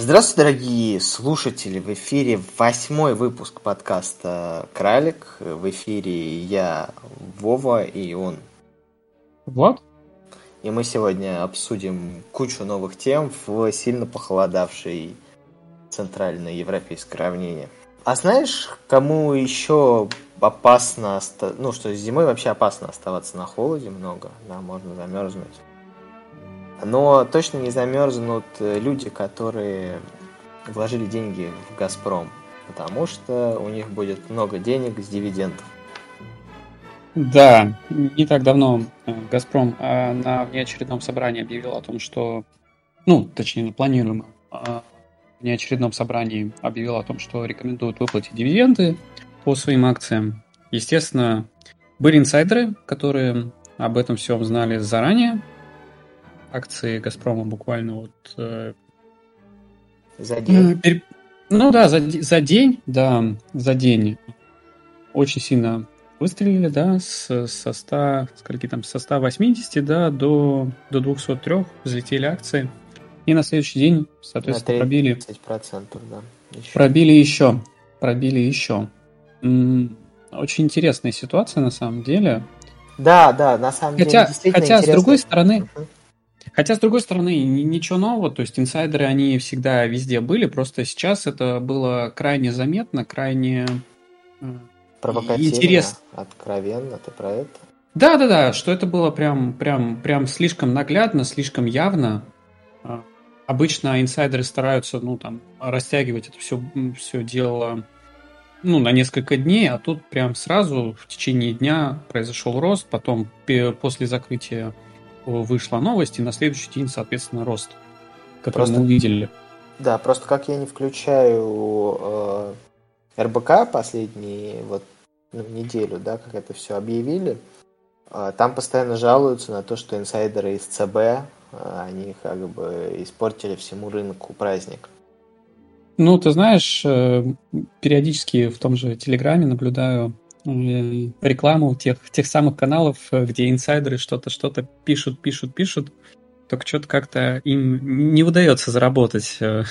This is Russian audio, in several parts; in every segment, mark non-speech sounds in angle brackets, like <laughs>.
Здравствуйте, дорогие слушатели! В эфире восьмой выпуск подкаста «Кралик». В эфире я, Вова, и он. Вот. И мы сегодня обсудим кучу новых тем в сильно похолодавшей центральной европейской равнине. А знаешь, кому еще опасно, ну что зимой вообще опасно оставаться на холоде много, да, можно замерзнуть. Но точно не замерзнут люди, которые вложили деньги в «Газпром», потому что у них будет много денег с дивидендов. Да, не так давно э, «Газпром» э, на внеочередном собрании объявил о том, что, ну, точнее, на планируемом э, внеочередном собрании объявил о том, что рекомендуют выплатить дивиденды по своим акциям. Естественно, были инсайдеры, которые об этом всем знали заранее, акции Газпрома буквально вот... Э, за день? Ну да, за, за день, да, за день. Очень сильно выстрелили, да, с, со 100, скольки там, со 180, да, до, до 203 взлетели акции. И на следующий день, соответственно, пробили... 30%, да. Еще. Пробили еще. Пробили еще. Очень интересная ситуация на самом деле. Да, да, на самом хотя, деле. Хотя, с другой стороны, uh-huh. Хотя, с другой стороны, ничего нового, то есть инсайдеры, они всегда везде были, просто сейчас это было крайне заметно, крайне Провокативно, интерес... откровенно, ты про это? Да, да, да, что это было прям, прям, прям слишком наглядно, слишком явно. А, обычно инсайдеры стараются, ну, там, растягивать это все, все дело, ну, на несколько дней, а тут прям сразу в течение дня произошел рост, потом после закрытия вышла новость, и на следующий день, соответственно, рост, который просто, мы увидели. Да, просто как я не включаю э, РБК последние вот ну, неделю, да, как это все объявили, э, там постоянно жалуются на то, что инсайдеры из ЦБ, э, они как бы испортили всему рынку праздник. Ну, ты знаешь, э, периодически в том же Телеграме наблюдаю рекламу тех, тех самых каналов, э, где инсайдеры что-то что-то пишут, пишут, пишут, только что-то как-то им не удается заработать э,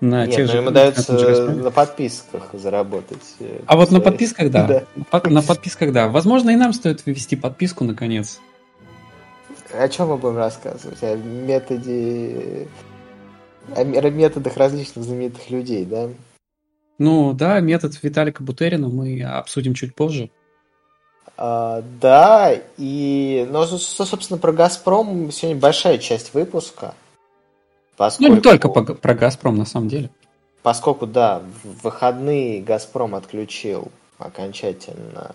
на Нет, тех же... им удается на подписках заработать. Э, а вот на подписках, да. <laughs> да. На подписках, да. Возможно, и нам стоит ввести подписку, наконец. О чем мы будем рассказывать? О методе... О методах различных знаменитых людей, да? Ну да, метод Виталика Бутерина мы обсудим чуть позже. А, да, и, ну, собственно, про Газпром сегодня большая часть выпуска. Поскольку, ну, не только по, про Газпром, на самом деле. Поскольку, да, в выходные Газпром отключил окончательно,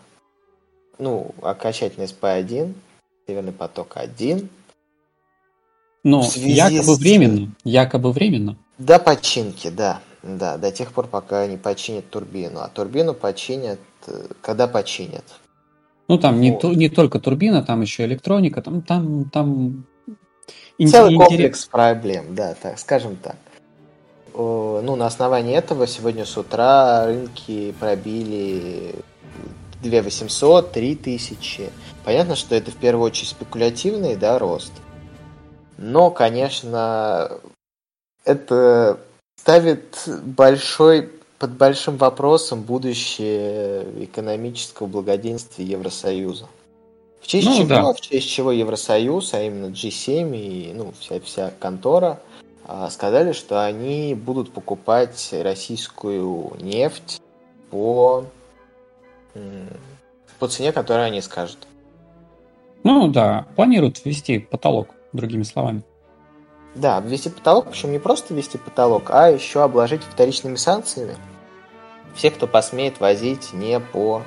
ну, окончательно СП-1, Северный поток-1. Ну, якобы с... временно, якобы временно. До починки, да. Да, до тех пор, пока не починят турбину. А турбину починят, э, когда починят. Ну, там вот. не, не только турбина, там еще электроника, там, там, там... Целый интерес... комплекс проблем, да, так, скажем так. Ну, на основании этого сегодня с утра рынки пробили 2 800, 3 тысячи. Понятно, что это в первую очередь спекулятивный да, рост. Но, конечно, это ставит большой, под большим вопросом будущее экономического благоденствия Евросоюза. В честь ну, чего? Да. В честь чего Евросоюз, а именно G7 и ну, вся, вся контора а, сказали, что они будут покупать российскую нефть по, по цене, которую они скажут. Ну да, планируют ввести потолок, другими словами. Да, ввести потолок, причем не просто ввести потолок, а еще обложить вторичными санкциями всех, кто посмеет возить не по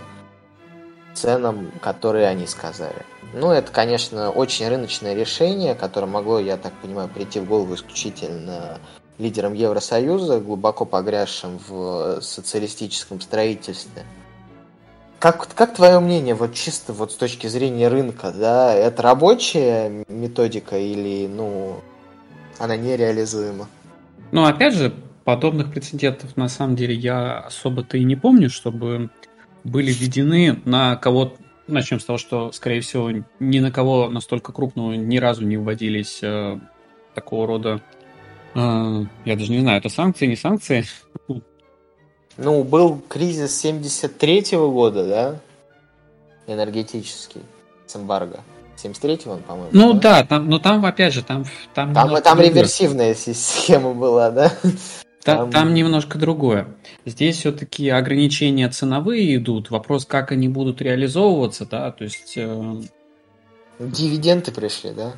ценам, которые они сказали. Ну, это, конечно, очень рыночное решение, которое могло, я так понимаю, прийти в голову исключительно лидерам Евросоюза, глубоко погрязшим в социалистическом строительстве. Как, как твое мнение, вот чисто вот с точки зрения рынка, да, это рабочая методика или, ну, она нереализуема. Ну, опять же, подобных прецедентов на самом деле я особо-то и не помню, чтобы были введены на кого Начнем с того, что, скорее всего, ни на кого настолько крупного ни разу не вводились э, такого рода А, я даже не знаю, это санкции, не санкции. Ну, был кризис 73-го года, да? Энергетический, с эмбарго. 73-го он, по-моему. Ну да, да там, но там, опять же, там... Там, там, там реверсивная схема была, да? Там, там немножко другое. Здесь все-таки ограничения ценовые идут. Вопрос, как они будут реализовываться, да, то есть... Э... Дивиденды пришли, да?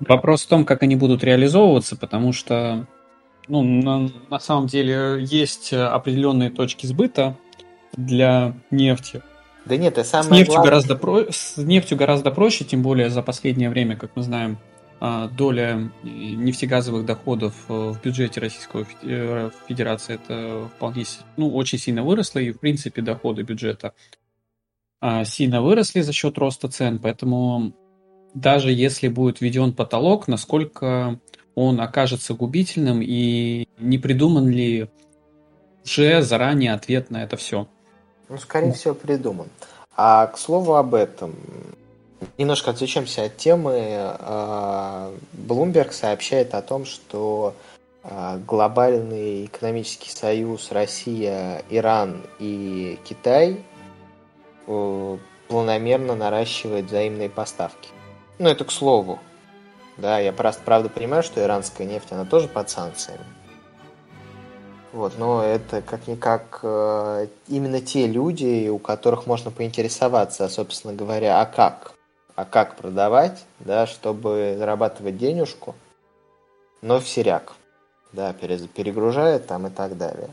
Вопрос в том, как они будут реализовываться, потому что, ну, на, на самом деле есть определенные точки сбыта для нефти. Да нет, это самое с нефтью главное... гораздо про... с нефтью гораздо проще, тем более за последнее время, как мы знаем, а, доля нефтегазовых доходов э, в бюджете Российской э, Федерации это вполне ну, очень сильно выросла, и в принципе доходы бюджета а, сильно выросли за счет роста цен, поэтому даже если будет введен потолок, насколько он окажется губительным и не придуман ли уже заранее ответ на это все? Ну, скорее всего, придуман. А к слову об этом, Немножко отвлечемся от темы. А, Bloomberg сообщает о том, что а, глобальный экономический союз Россия, Иран и Китай планомерно наращивает взаимные поставки. Ну, это к слову. Да, я просто правда понимаю, что иранская нефть, она тоже под санкциями. Вот, но это как-никак э, именно те люди, у которых можно поинтересоваться, собственно говоря, а как? а как продавать, да, чтобы зарабатывать денежку, но в серяк, да, перегружает там и так далее.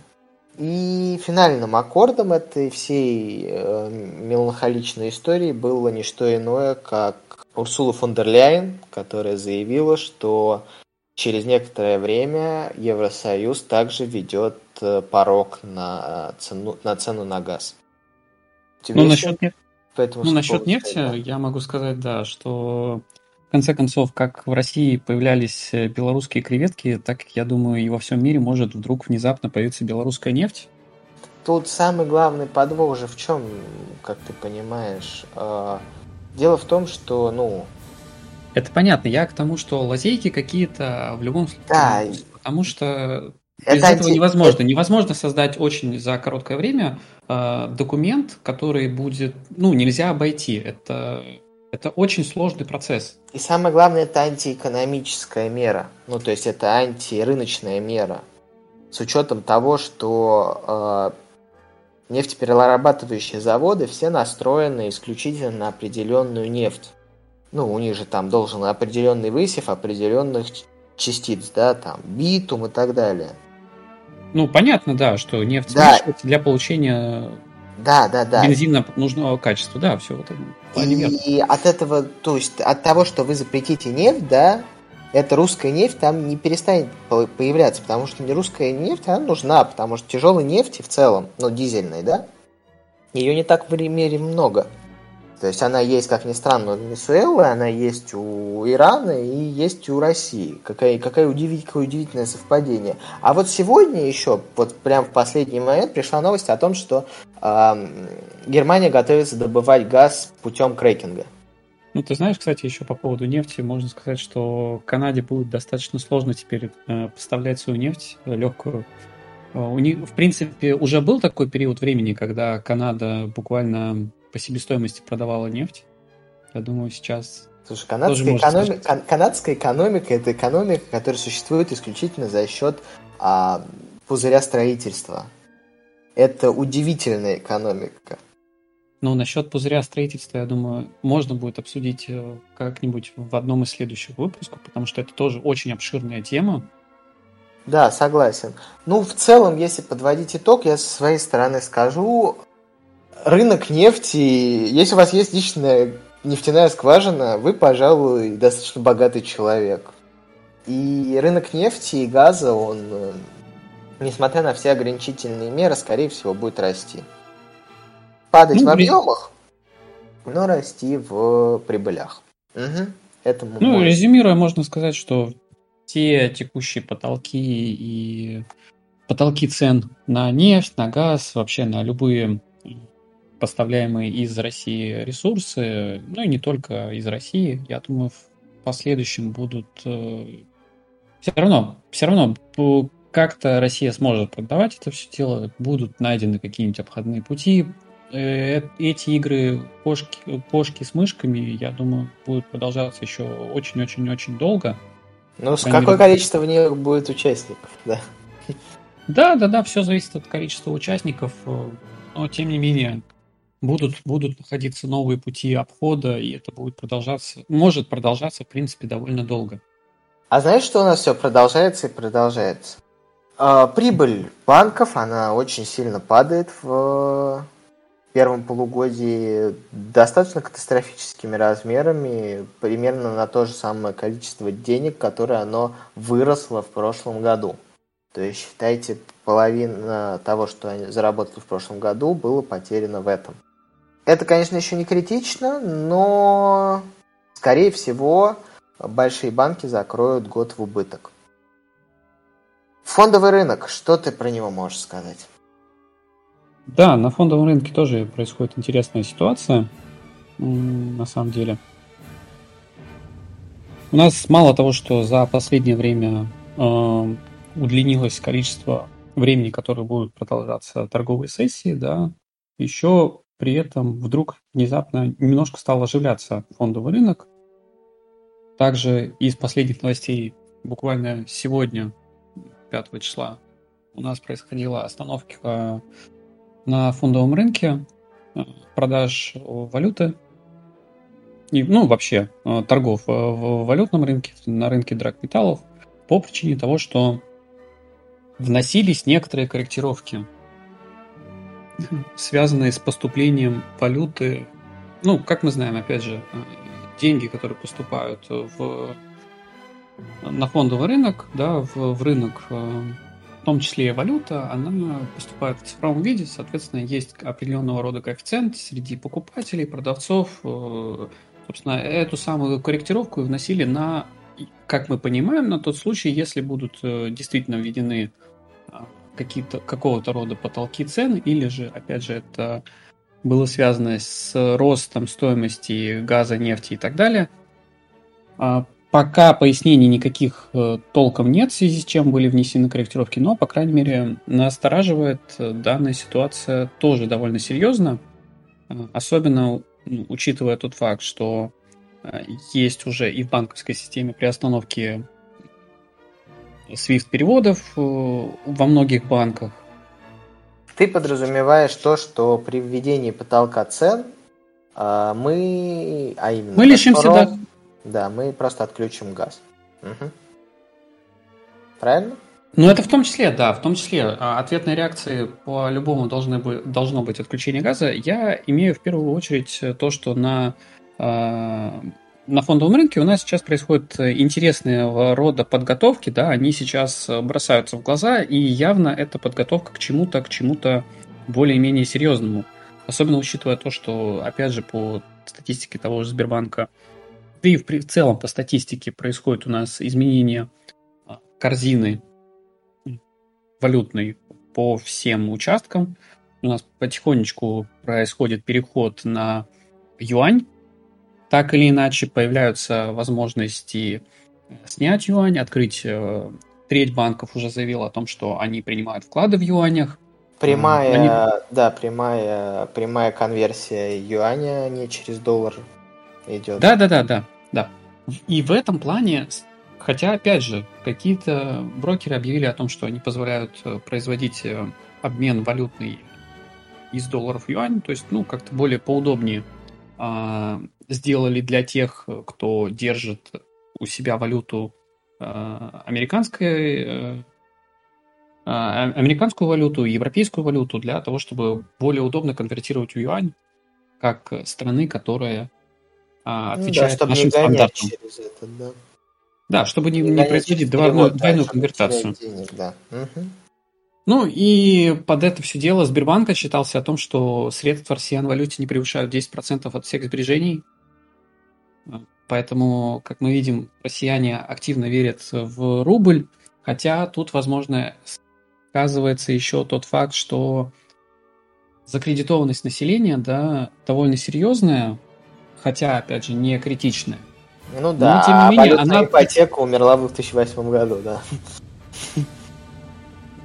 И финальным аккордом этой всей э, меланхоличной истории было не что иное, как Урсула фон дер Ляйен, которая заявила, что через некоторое время Евросоюз также ведет э, порог на цену на, цену на газ. Тебе ну, насчет, Поэтому ну, насчет нефти да. я могу сказать, да, что в конце концов, как в России появлялись э, белорусские креветки, так, я думаю, и во всем мире может вдруг внезапно появиться белорусская нефть. Тут самый главный подвох же в чем, как ты понимаешь. А, дело в том, что, ну... Это понятно. Я к тому, что лазейки какие-то в любом случае. Да. Потому что без это этого невозможно. Невозможно создать очень за короткое время э, документ, который будет, ну, нельзя обойти. Это, это очень сложный процесс. И самое главное, это антиэкономическая мера. Ну, то есть это антирыночная мера. С учетом того, что э, нефтеперерабатывающие заводы все настроены исключительно на определенную нефть. Ну, у них же там должен определенный высев определенных частиц, да, там, битум и так далее. Ну, понятно, да, что нефть да. для получения да, да, да. бензина нужного качества, да, все вот это. И от этого, то есть от того, что вы запретите нефть, да, эта русская нефть там не перестанет появляться, потому что русская нефть, она нужна, потому что тяжелой нефти в целом, ну, дизельной, да, ее не так в мире много. То есть она есть, как ни странно, у Венесуэлы, она есть у Ирана и есть у России. Какая, какая удивительное, какое удивительное совпадение. А вот сегодня еще, вот прям в последний момент, пришла новость о том, что э, Германия готовится добывать газ путем крекинга. Ну, ты знаешь, кстати, еще по поводу нефти, можно сказать, что Канаде будет достаточно сложно теперь э, поставлять свою нефть э, легкую. Э, у них, в принципе, уже был такой период времени, когда Канада буквально по себестоимости продавала нефть. Я думаю, сейчас Слушай, канадская, экономи... кан- канадская экономика это экономика, которая существует исключительно за счет а, пузыря строительства. Это удивительная экономика. Ну, насчет пузыря строительства, я думаю, можно будет обсудить э, как-нибудь в одном из следующих выпусков, потому что это тоже очень обширная тема. Да, согласен. Ну, в целом, если подводить итог, я со своей стороны скажу, рынок нефти, если у вас есть личная нефтяная скважина, вы, пожалуй, достаточно богатый человек. И рынок нефти и газа, он, э, несмотря на все ограничительные меры, скорее всего, будет расти. Падать ну, в объемах, но расти в прибылях. Угу. Этому ну, можно... резюмируя, можно сказать, что те текущие потолки и потолки цен на нефть, на газ, вообще на любые поставляемые из России ресурсы, ну и не только из России, я думаю, в последующем будут э, все равно, все равно как-то Россия сможет продавать это все дело, будут найдены какие-нибудь обходные пути. Э, эти игры кошки, кошки с мышками, я думаю, будут продолжаться еще очень-очень-очень долго. Ну, с какое мере... количество в них будет участников, да? Да, да, да, все зависит от количества участников, э, но тем не менее будут, будут находиться новые пути обхода, и это будет продолжаться, может продолжаться, в принципе, довольно долго. А знаешь, что у нас все продолжается и продолжается? А, прибыль банков, она очень сильно падает в первом полугодии достаточно катастрофическими размерами, примерно на то же самое количество денег, которое оно выросло в прошлом году. То есть, считайте, половина того, что они заработали в прошлом году, было потеряно в этом. Это, конечно, еще не критично, но, скорее всего, большие банки закроют год в убыток. Фондовый рынок, что ты про него можешь сказать? Да, на фондовом рынке тоже происходит интересная ситуация, на самом деле. У нас мало того, что за последнее время э, удлинилось количество времени, которое будут продолжаться торговые сессии, да, еще при этом вдруг внезапно немножко стал оживляться фондовый рынок. Также из последних новостей буквально сегодня 5 числа у нас происходила остановка на фондовом рынке э, продаж валюты и, ну, вообще э, торгов э, в валютном рынке, на рынке драгметаллов по причине того, что вносились некоторые корректировки, связанные с поступлением валюты. Ну, как мы знаем, опять же, деньги, которые поступают в на фондовый рынок, да, в, в рынок, э, в том числе и валюта, она поступает в цифровом виде, соответственно, есть определенного рода коэффициент среди покупателей, продавцов. Э, собственно, эту самую корректировку вносили на, как мы понимаем, на тот случай, если будут э, действительно введены какие-то, какого-то рода потолки цен, или же, опять же, это было связано с ростом стоимости газа, нефти и так далее. А Пока пояснений никаких э, толком нет, в связи с чем были внесены корректировки, но, по крайней мере, настораживает э, данная ситуация тоже довольно серьезно, э, особенно учитывая тот факт, что есть уже и в банковской системе при остановке SWIFT-переводов во многих банках. Ты подразумеваешь то, что при введении потолка цен мы, а именно мы лишимся, да, да, мы просто отключим газ. Угу. Правильно? Ну, это в том числе, да, в том числе а, ответной реакции по-любому должны быть, должно быть отключение газа. Я имею в первую очередь то, что на, а, на фондовом рынке у нас сейчас происходит интересные рода подготовки, да, они сейчас бросаются в глаза, и явно это подготовка к чему-то, к чему-то более-менее серьезному. Особенно учитывая то, что, опять же, по статистике того же Сбербанка, да и в, в целом по статистике происходит у нас изменение а, корзины валютной по всем участкам. У нас потихонечку происходит переход на юань. Так или иначе появляются возможности э, снять юань, открыть. Э, треть банков уже заявила о том, что они принимают вклады в юанях. Прямая, они... да, прямая, прямая конверсия юаня не через доллар идет. Да, да, да, да, да. И в этом плане, хотя, опять же, какие-то брокеры объявили о том, что они позволяют э, производить обмен валютный из долларов в юань, то есть, ну, как-то более поудобнее а, сделали для тех, кто держит у себя валюту а, американской, а, а американскую валюту, европейскую валюту для того, чтобы более удобно конвертировать в юань, как страны, которая а, отвечает ну, да, нашим стандартам. Это, да. да, чтобы не, не, не производить двойную, двойную конвертацию. Денег, да. угу. Ну и под это все дело Сбербанк отчитался о том, что средства в россиян валюте не превышают 10% от всех сбережений. Поэтому, как мы видим, россияне активно верят в рубль, хотя тут, возможно, сказывается еще тот факт, что закредитованность населения да, довольно серьезная, хотя, опять же, не критичная. Ну да, Но, тем не менее, а она... ипотека умерла в 2008 году, да.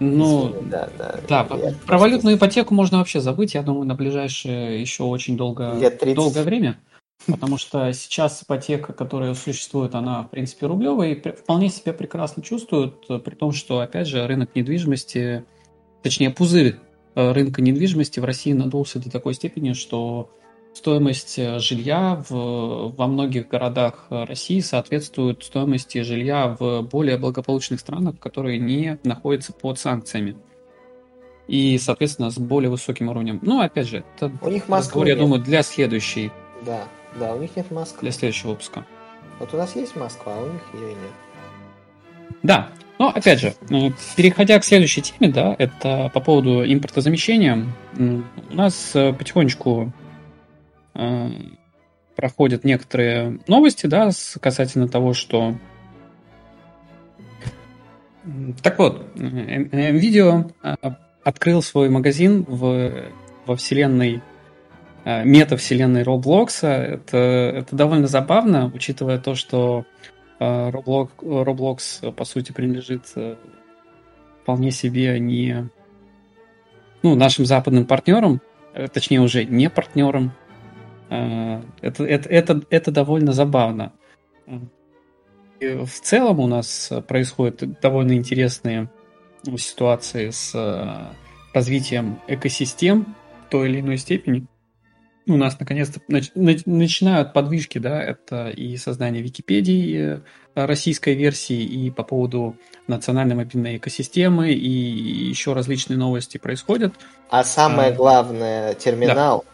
Ну, да, да. да про валютную ипотеку можно вообще забыть, я думаю, на ближайшее еще очень долго, долгое время. Потому что сейчас ипотека, которая существует, она, в принципе, рублевая и вполне себя прекрасно чувствует, при том, что, опять же, рынок недвижимости, точнее, пузырь э, рынка недвижимости в России надулся до такой степени, что стоимость э, жилья в, во многих городах России соответствует стоимости жилья в более благополучных странах, которые не находятся под санкциями. И, соответственно, с более высоким уровнем. Ну, опять же, это у них разговор, я думаю, для следующей. Да, да, у них нет Москвы. Для следующего выпуска. Вот у нас есть Москва, а у них ее нет. Да, но опять же, э, переходя к следующей теме, да, это по поводу импортозамещения. У нас э, потихонечку Э, проходят некоторые новости, да, касательно того, что... Так вот, видео э, открыл свой магазин в, во вселенной э, мета-вселенной Roblox. Это, это довольно забавно, учитывая то, что Roblox, Roblox по сути, принадлежит вполне себе не ну, нашим западным партнерам, точнее уже не партнерам, а, это, это, это, это довольно забавно. И в целом у нас происходят довольно интересные ситуации с а, развитием экосистем в той или иной степени. У нас наконец-то нач- начинают подвижки, да, это и создание Википедии э, российской версии, и по поводу национальной мобильной экосистемы, и еще различные новости происходят. А самое а, главное, терминал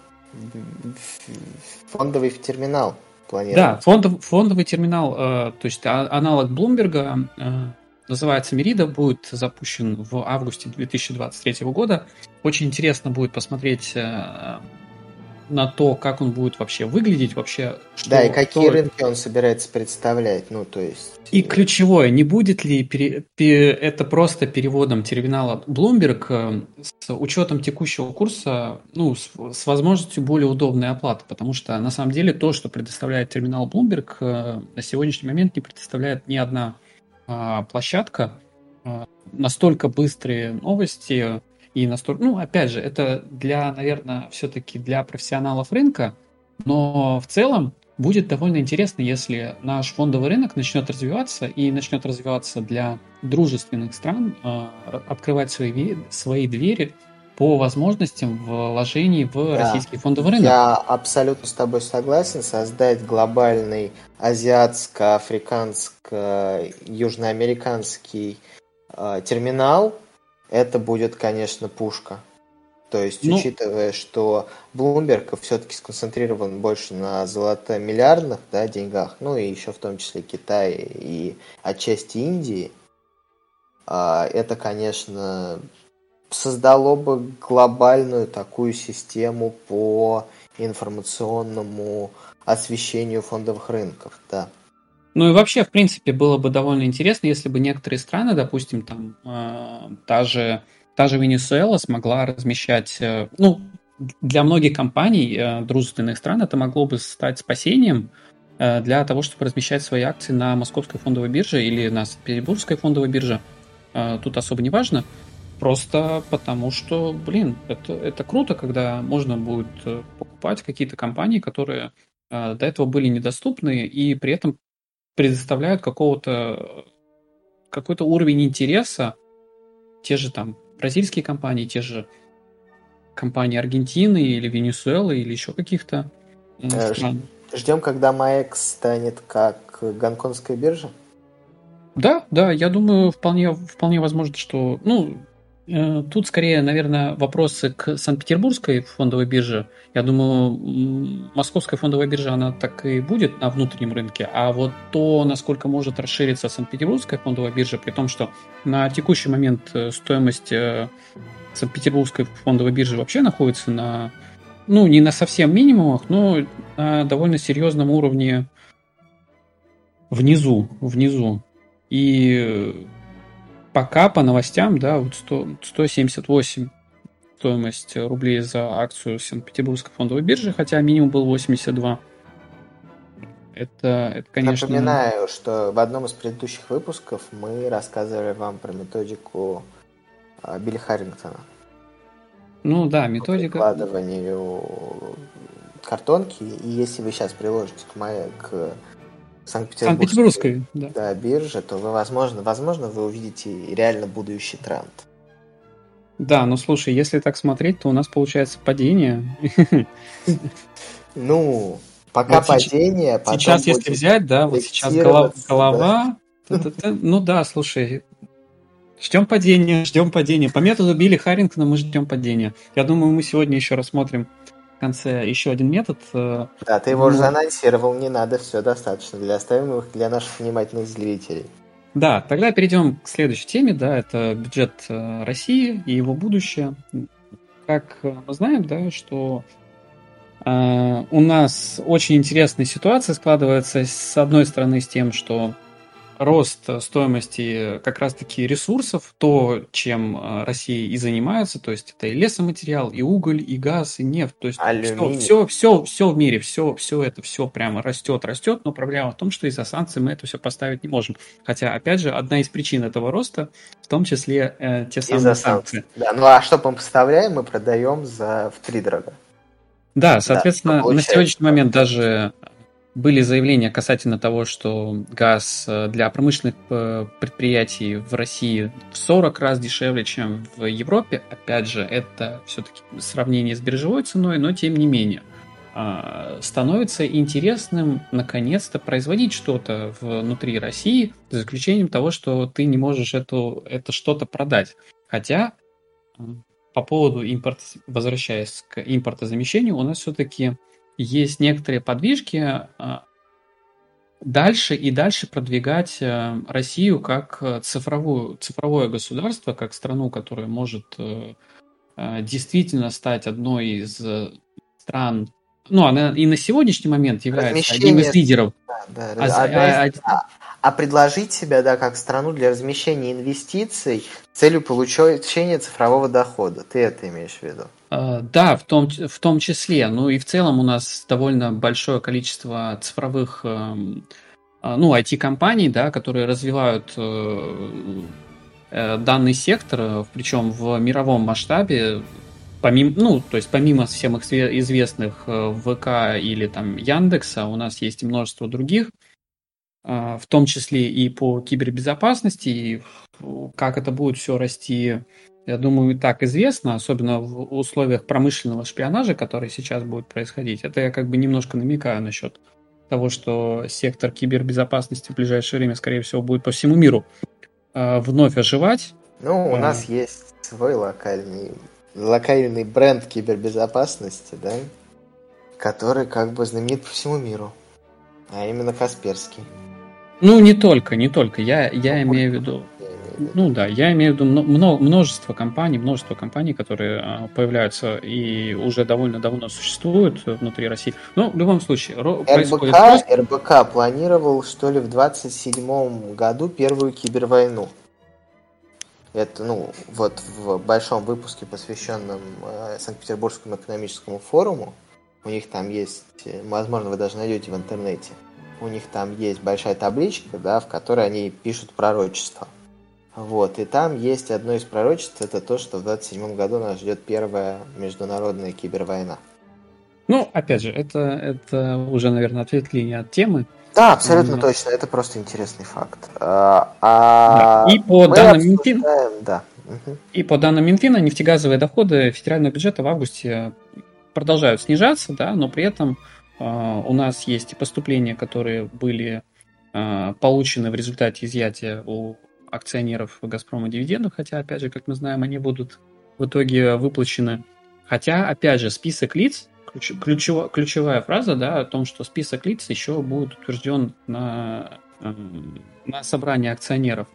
Фондовый терминал планируется. Да, фондов, фондовый терминал, э, то есть а, аналог Блумберга, э, называется Мерида, будет запущен в августе 2023 года. Очень интересно будет посмотреть э, на то, как он будет вообще выглядеть, вообще. Что, да, и какие кто... рынки он собирается представлять, ну то есть. И ключевое, не будет ли пере... Пере... это просто переводом терминала Bloomberg э, с учетом текущего курса, ну с, с возможностью более удобной оплаты, потому что на самом деле то, что предоставляет терминал Bloomberg, э, на сегодняшний момент не предоставляет ни одна а, площадка. А, настолько быстрые новости и настолько, ну, опять же, это для, наверное, все-таки для профессионалов рынка, но в целом будет довольно интересно, если наш фондовый рынок начнет развиваться и начнет развиваться для дружественных стран, э, открывать свои, свои двери по возможностям вложений в да. российский фондовый рынок. Я абсолютно с тобой согласен. Создать глобальный азиатско-африканско-южноамериканский э, терминал это будет, конечно, пушка. То есть, ну, учитывая, что Bloomberg все-таки сконцентрирован больше на золотомиллиардных да, деньгах, ну и еще в том числе Китай и отчасти Индии, а, это, конечно, создало бы глобальную такую систему по информационному освещению фондовых рынков, да. Ну и вообще, в принципе, было бы довольно интересно, если бы некоторые страны, допустим, там э, та же та же Венесуэла смогла размещать, э, ну для многих компаний э, дружественных стран это могло бы стать спасением э, для того, чтобы размещать свои акции на Московской фондовой бирже или на Петербургской фондовой бирже. Э, тут особо не важно. Просто потому что, блин, это, это круто, когда можно будет э, покупать какие-то компании, которые э, до этого были недоступны, и при этом предоставляют какого-то какой-то уровень интереса. Те же там бразильские компании, те же компании Аргентины или Венесуэлы или еще каких-то э, стран. Ждем, когда МАЭКС станет как гонконгская биржа? Да, да, я думаю, вполне, вполне возможно, что, ну, тут скорее, наверное, вопросы к Санкт-Петербургской фондовой бирже. Я думаю, московская фондовая биржа, она так и будет на внутреннем рынке. А вот то, насколько может расшириться Санкт-Петербургская фондовая биржа, при том, что на текущий момент э, стоимость э, Санкт-Петербургской фондовой биржи вообще находится на, ну, не на совсем минимумах, но на довольно серьезном уровне внизу, внизу. И пока по новостям, да, вот 100, 178 стоимость рублей за акцию Санкт-Петербургской фондовой биржи, хотя минимум был 82. это, это, конечно... Напоминаю, что в одном из предыдущих выпусков мы рассказывали вам про методику а, Билли Харрингтона. Ну да, методика... По прикладыванию картонки, и если вы сейчас приложите к, моей, к Санкт-Петербургской да. Да, бирже, то вы, возможно, возможно, вы увидите реально будущий тренд. Да, но слушай, если так смотреть, то у нас получается падение. <laughs> Ну, пока падение, потом Сейчас, если взять, да, вот сейчас голова, ну да, слушай, Ждем падения, ждем падения. По методу Билли Харрингтона мы ждем падения. Я думаю, мы сегодня еще рассмотрим конце еще один метод. Э, да, ты его ну, уже анонсировал, не надо, все достаточно. Для оставим их для наших внимательных зрителей. Да, тогда перейдем к следующей теме, да, это бюджет э, России и его будущее. Как мы знаем, да, что э, у нас очень интересная ситуация складывается с одной стороны с тем, что рост стоимости как раз-таки ресурсов, то, чем э, Россия и занимается, то есть это и лесоматериал, и уголь, и газ, и нефть, то есть все, все, все, все в мире, все, все это все прямо растет, растет, но проблема в том, что из-за санкций мы это все поставить не можем. Хотя, опять же, одна из причин этого роста, в том числе э, те самые санкции. Да, ну а что мы поставляем, мы продаем за в три дорого. Да, соответственно, да, на сегодняшний момент даже были заявления касательно того, что газ э, для промышленных э, предприятий в России в 40 раз дешевле, чем в Европе. Опять же, это все-таки сравнение с биржевой ценой, но тем не менее а, становится интересным наконец-то производить что-то внутри России, за исключением того, что ты не можешь эту, это что-то продать. Хотя по поводу импорта, возвращаясь к импортозамещению, у нас все-таки есть некоторые подвижки а, дальше и дальше продвигать э, Россию как э, цифровую, цифровое государство, как страну, которая может э, действительно стать одной из стран ну, она и на сегодняшний момент является одним из лидеров. Да, да, а, а, а, а, а предложить себя, да, как страну для размещения инвестиций с целью получения цифрового дохода. Ты это имеешь в виду? А, да, в том, в том числе. Ну и в целом у нас довольно большое количество цифровых, эм, а, ну, IT-компаний, да, которые развивают э, э, данный сектор, причем в мировом масштабе помимо, ну, то есть помимо всем их известных э, ВК или там Яндекса, у нас есть множество других, а, в том числе и по кибербезопасности, и как это будет все расти, я думаю, и так известно, особенно в условиях промышленного шпионажа, который сейчас будет происходить. Это я как бы немножко намекаю насчет того, что сектор кибербезопасности в ближайшее время, скорее всего, будет по всему миру а, вновь оживать. Ну, у а, нас есть свой локальный локальный бренд кибербезопасности, да, который как бы знаменит по всему миру, а именно Касперский. Ну, не только, не только. Я, я ну, имею в виду... Ну да, я имею в виду множество компаний, множество компаний, которые а, появляются и уже довольно давно существуют внутри России. Но в любом случае РБК, РБК планировал, что ли, в 27 году первую кибервойну. Это, ну, вот в большом выпуске, посвященном э, Санкт-Петербургскому экономическому форуму, у них там есть, э, возможно, вы даже найдете в интернете, у них там есть большая табличка, да, в которой они пишут пророчество. Вот, и там есть одно из пророчеств, это то, что в 27 году нас ждет первая международная кибервойна. Ну, опять же, это, это уже, наверное, ответвление от темы. Да, абсолютно mm. точно. Это просто интересный факт. А, а да. И по данным Минфина, да. и по данным Минфина, нефтегазовые доходы федерального бюджета в августе продолжают снижаться, да, но при этом э, у нас есть и поступления, которые были э, получены в результате изъятия у акционеров Газпрома дивидендов, хотя, опять же, как мы знаем, они будут в итоге выплачены. Хотя, опять же, список лиц, ключ, ключево, ключевая фраза, да, о том, что список лиц еще будет утвержден на, эм, на собрании акционеров.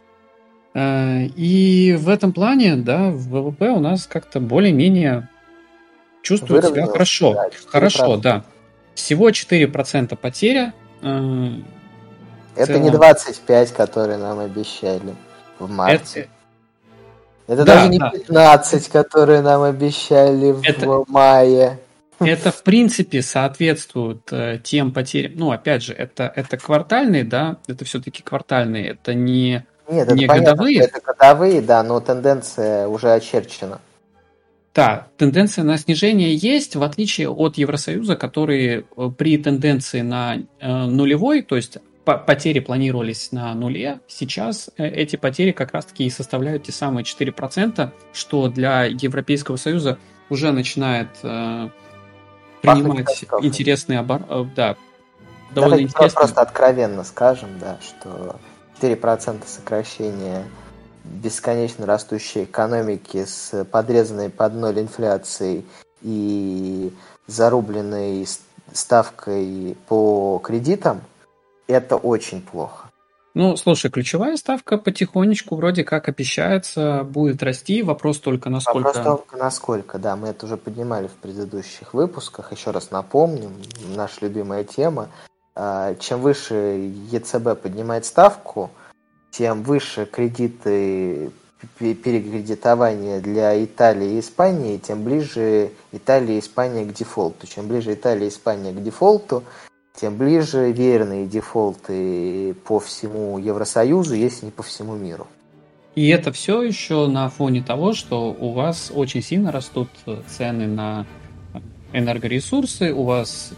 Э, и в этом плане, да, в ВВП у нас как-то более-менее чувствует себя хорошо. Да, хорошо, да. Всего 4% потеря. Это не 25, которые нам обещали в марте. Это, это да, даже не да. 15, которые нам обещали Это... в мае. это в принципе соответствует э, тем потерям. Ну, опять же, это, это квартальные, да, это все-таки квартальные, это не, Нет, это не понятно, годовые. Это годовые, да, но тенденция уже очерчена. Да, тенденция на снижение есть, в отличие от Евросоюза, который э, при тенденции на э, нулевой, то есть потери планировались на нуле, сейчас э, эти потери как раз-таки и составляют те самые 4%, что для Европейского Союза уже начинает э, принимать катастрофой. интересный обор... э, да, довольно Давайте интересный. просто откровенно скажем, да, что 4% сокращения бесконечно растущей экономики с подрезанной под ноль инфляцией и зарубленной ставкой по кредитам, это очень плохо. Ну, слушай, ключевая ставка потихонечку вроде как обещается будет расти. Вопрос только насколько... Вопрос только насколько, да, мы это уже поднимали в предыдущих выпусках. Еще раз напомним, наша любимая тема. А, Чем выше ЕЦБ поднимает ставку, тем выше кредиты перекредитования для Италии и Испании, тем ближе Италия и Испания к дефолту. Чем ближе Италия и Испания к дефолту, тем ближе верные дефолты по всему Евросоюзу, если не по всему миру. И это все еще на фоне того, что у вас очень сильно растут э, цены на энергоресурсы, у вас,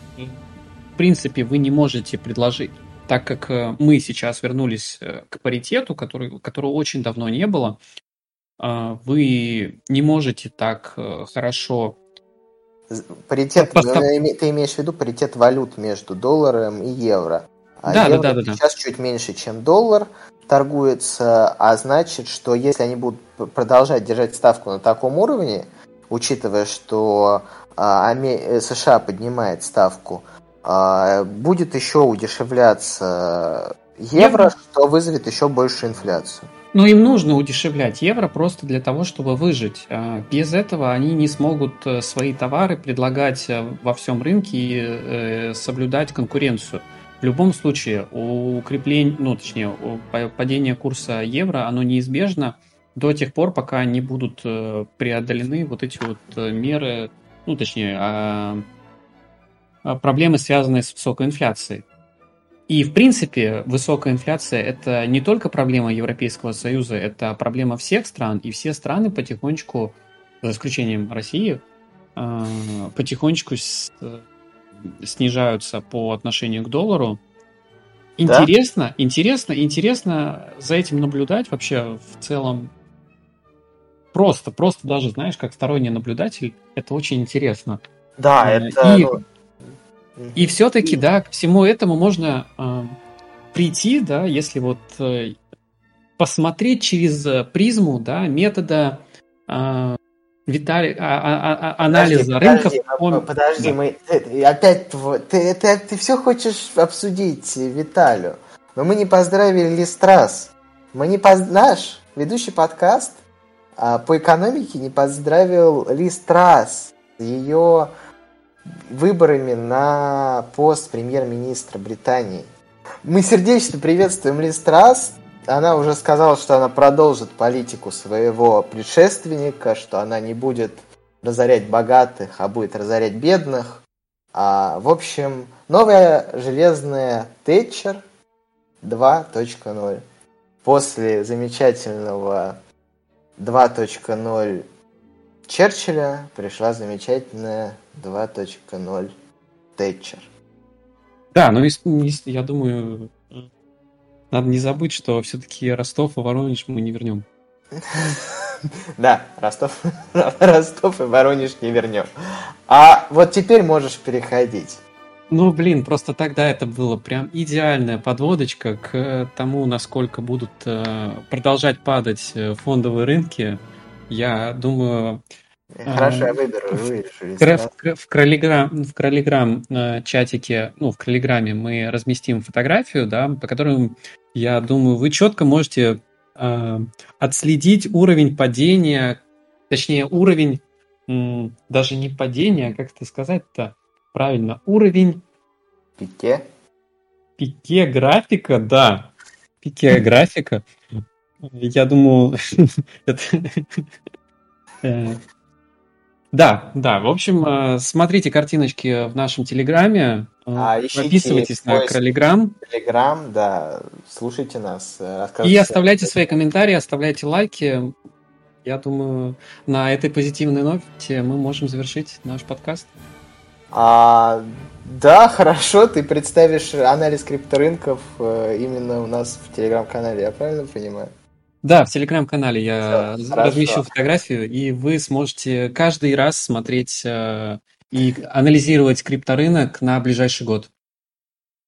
в принципе, вы не можете предложить, так как э, мы сейчас вернулись э, к паритету, который, которого очень давно не было, вы не можете так хорошо Паритет, э, ты имеешь в виду паритет валют между долларом и евро. А Да, да, евро да, да, да. сейчас чуть меньше, чем доллар торгуется, а значит, что если они будут продолжать держать ставку на таком уровне, учитывая, что а, э, США поднимает ставку, а, будет еще удешевляться евро, Евро? что вызовет еще большую инфляцию. Ну, им нужно удешевлять евро просто для того, чтобы выжить. А Без этого они не смогут э, свои товары предлагать э, во всем рынке и э, соблюдать конкуренцию. В любом случае, укрепление, ну, точнее, падение курса евро, оно неизбежно до тех пор, пока не будут преодолены вот эти вот меры, ну, точнее, а, а, проблемы, связанные с высокой инфляцией. И, в принципе, высокая инфляция – это не только проблема Европейского Союза, это проблема всех стран, и все страны потихонечку, за исключением России, э, потихонечку э, снижаются по отношению к доллару. Да? Интересно, интересно, интересно за этим наблюдать вообще в целом. Просто, просто даже, знаешь, как сторонний наблюдатель, это очень интересно. Да, Э, это... и- ну, И все-таки, да, к всему этому можно э, прийти, да, если вот э, посмотреть через э, призму, да, метода э, Витали- а- а- а- анализа Подожди, рынков. Подожди, он- подожди, да. мы э, опять тво- ты, ты, ты все хочешь обсудить Виталю, но мы не поздравили Листрас. Мы не поз... наш ведущий подкаст а, по экономике не поздравил Листрас ее выборами на пост премьер-министра Британии. Мы сердечно приветствуем Листрас. Она уже сказала, что она продолжит политику своего предшественника, что она не будет разорять богатых, а будет разорять бедных. А, в общем, новая железная Тэтчер 2.0. После замечательного 2.0 Черчилля пришла замечательная 2.0 Тэтчер. Да, но я думаю, надо не забыть, что все-таки Ростов и Воронеж мы не вернем. <laughs> Да, Ростов, <laughs> Ростов и Воронеж не вернем. А вот теперь можешь переходить. Ну, блин, просто тогда это было прям идеальная подводочка к тому, насколько будут э, продолжать падать э, фондовые рынки. Я думаю, Хорошо, я выберу, вырежу. в, в, Кролиграм, в Кролиграм э, чатике, ну, в Кролиграме мы разместим фотографию, да, по которой, я думаю, вы четко можете э, отследить уровень падения, точнее, уровень м, даже не падения, а как это сказать-то правильно, уровень Пике. пике графика, да, пике графика. Я думаю, <laughs> это, Да, да. В общем, э, смотрите картиночки в нашем Телеграме. Э, а, Подписывайтесь на Кролиграм. Телеграм, да. Слушайте нас. И оставляйте свои комментарии, оставляйте лайки. Я думаю, на этой позитивной ноте мы можем завершить наш подкаст. А, да, хорошо, ты представишь анализ крипторынков э, именно у нас в телеграм-канале, я правильно понимаю? Да, в телеграм-канале я Все, размещу фотографию, и вы сможете каждый раз смотреть э, и анализировать крипторынок на ближайший год.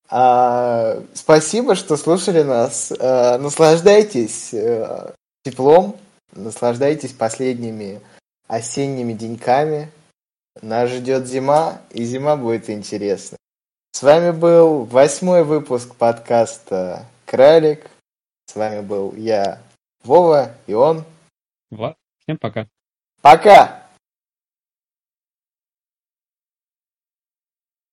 А, спасибо, что слушали нас. А, наслаждайтесь а, теплом, наслаждайтесь последними осенними деньками. Нас ждет зима, и зима будет интересна. С вами был восьмой выпуск подкаста Кралик. С вами был я, Вова и он. Влад. Всем пока. Пока!